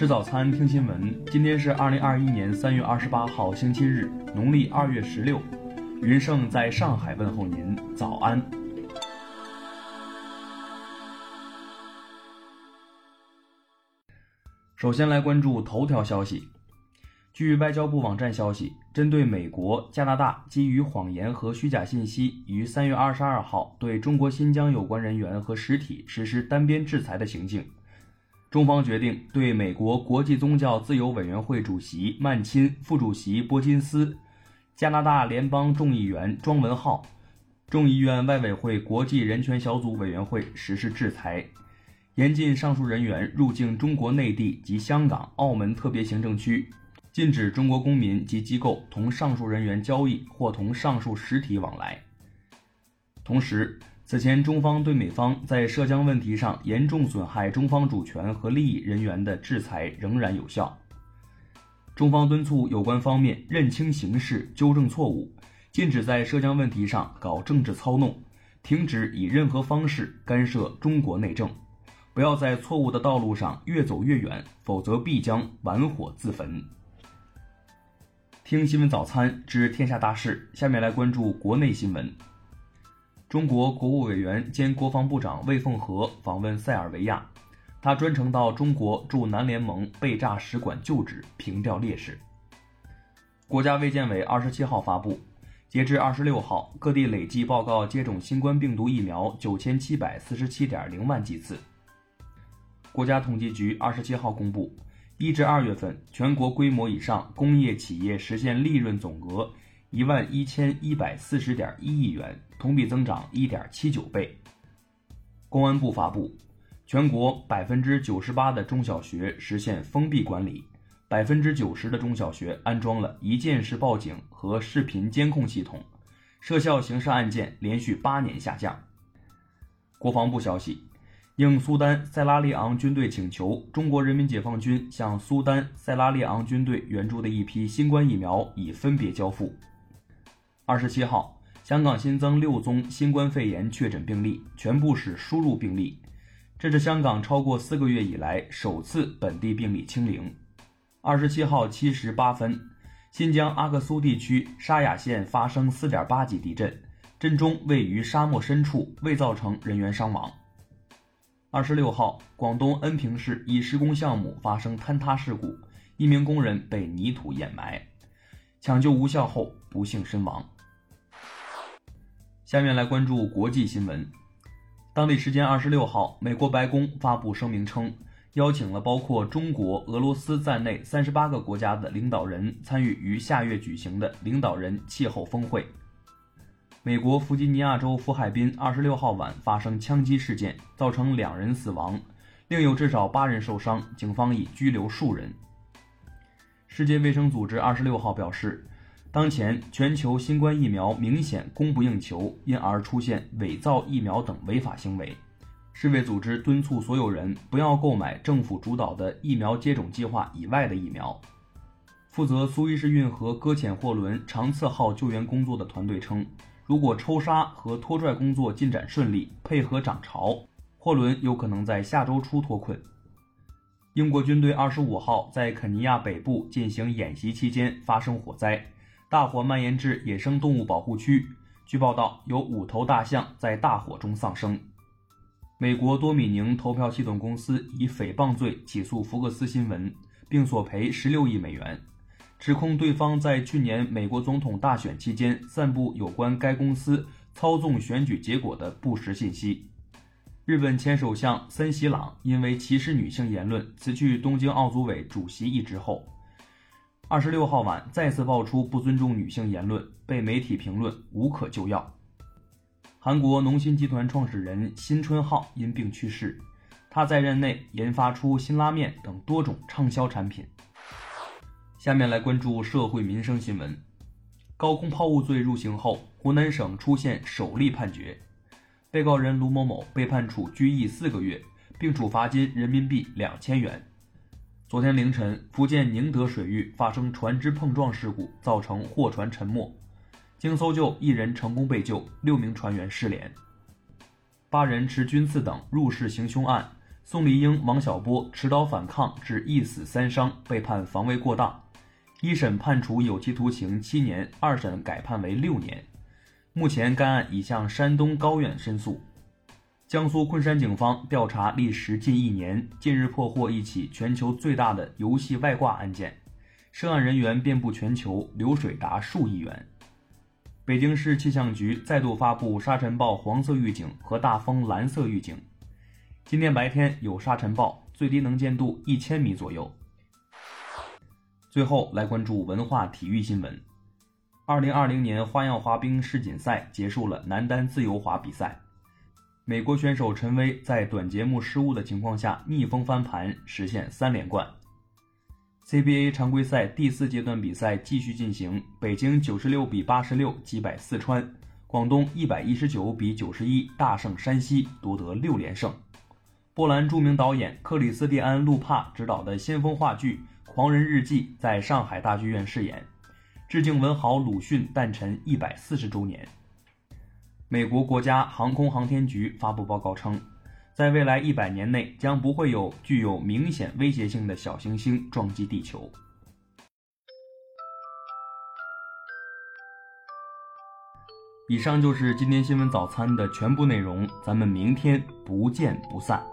吃早餐，听新闻。今天是二零二一年三月二十八号，星期日，农历二月十六。云盛在上海问候您，早安。首先来关注头条消息。据外交部网站消息，针对美国、加拿大基于谎言和虚假信息，于三月二十二号对中国新疆有关人员和实体实施单边制裁的行径，中方决定对美国国际宗教自由委员会主席曼钦、副主席波金斯、加拿大联邦众议员庄文浩、众议院外委会国际人权小组委员会实施制裁，严禁上述人员入境中国内地及香港、澳门特别行政区。禁止中国公民及机构同上述人员交易或同上述实体往来。同时，此前中方对美方在涉疆问题上严重损害中方主权和利益人员的制裁仍然有效。中方敦促有关方面认清形势、纠正错误，禁止在涉疆问题上搞政治操弄，停止以任何方式干涉中国内政，不要在错误的道路上越走越远，否则必将玩火自焚。听新闻早餐知天下大事，下面来关注国内新闻。中国国务委员兼国防部长魏凤和访问塞尔维亚，他专程到中国驻南联盟被炸使馆旧址凭吊烈士。国家卫健委二十七号发布，截至二十六号，各地累计报告接种新冠病毒疫苗九千七百四十七点零万剂次。国家统计局二十七号公布。一至二月份，全国规模以上工业企业实现利润总额一万一千一百四十点一亿元，同比增长一点七九倍。公安部发布，全国百分之九十八的中小学实现封闭管理，百分之九十的中小学安装了一键式报警和视频监控系统，涉校刑事案件连续八年下降。国防部消息。应苏丹塞拉利昂军队请求，中国人民解放军向苏丹塞拉利昂军队援助的一批新冠疫苗已分别交付。二十七号，香港新增六宗新冠肺炎确诊病例，全部是输入病例，这是香港超过四个月以来首次本地病例清零。二十七号七时八分，新疆阿克苏地区沙雅县发生四点八级地震，震中位于沙漠深处，未造成人员伤亡。二十六号，广东恩平市一施工项目发生坍塌事故，一名工人被泥土掩埋，抢救无效后不幸身亡。下面来关注国际新闻。当地时间二十六号，美国白宫发布声明称，邀请了包括中国、俄罗斯在内三十八个国家的领导人参与于下月举行的领导人气候峰会。美国弗吉尼亚州福海滨二十六号晚发生枪击事件，造成两人死亡，另有至少八人受伤，警方已拘留数人。世界卫生组织二十六号表示，当前全球新冠疫苗明显供不应求，因而出现伪造疫苗等违法行为。世卫组织敦促所有人不要购买政府主导的疫苗接种计划以外的疫苗。负责苏伊士运河搁浅货轮长次号救援工作的团队称。如果抽沙和拖拽工作进展顺利，配合涨潮，货轮有可能在下周初脱困。英国军队二十五号在肯尼亚北部进行演习期间发生火灾，大火蔓延至野生动物保护区。据报道，有五头大象在大火中丧生。美国多米宁投票系统公司以诽谤罪起诉福克斯新闻，并索赔十六亿美元。指控对方在去年美国总统大选期间散布有关该公司操纵选举结果的不实信息。日本前首相森喜朗因为歧视女性言论辞去东京奥组委主席一职后，二十六号晚再次爆出不尊重女性言论，被媒体评论无可救药。韩国农心集团创始人新春浩因病去世，他在任内研发出辛拉面等多种畅销产品。下面来关注社会民生新闻。高空抛物罪入刑后，湖南省出现首例判决，被告人卢某某被判处拘役四个月，并处罚金人民币两千元。昨天凌晨，福建宁德水域发生船只碰撞事故，造成货船沉没，经搜救，一人成功被救，六名船员失联。八人持军刺等入室行凶案，宋丽英、王小波持刀反抗致一死三伤，被判防卫过当，一审判处有期徒刑七年，二审改判为六年。目前该案已向山东高院申诉。江苏昆山警方调查历时近一年，近日破获一起全球最大的游戏外挂案件，涉案人员遍布全球，流水达数亿元。北京市气象局再度发布沙尘暴黄色预警和大风蓝色预警。今天白天有沙尘暴，最低能见度一千米左右。最后来关注文化体育新闻。二零二零年花样滑冰世锦赛结束了男单自由滑比赛，美国选手陈威在短节目失误的情况下逆风翻盘，实现三连冠。CBA 常规赛第四阶段比赛继续进行，北京九十六比八十六击败四川，广东一百一十九比九十一大胜山西，夺得六连胜。波兰著名导演克里斯蒂安·路帕执导的先锋话剧《狂人日记》在上海大剧院试演，致敬文豪鲁迅诞辰一百四十周年。美国国家航空航天局发布报告称。在未来一百年内，将不会有具有明显威胁性的小行星撞击地球。以上就是今天新闻早餐的全部内容，咱们明天不见不散。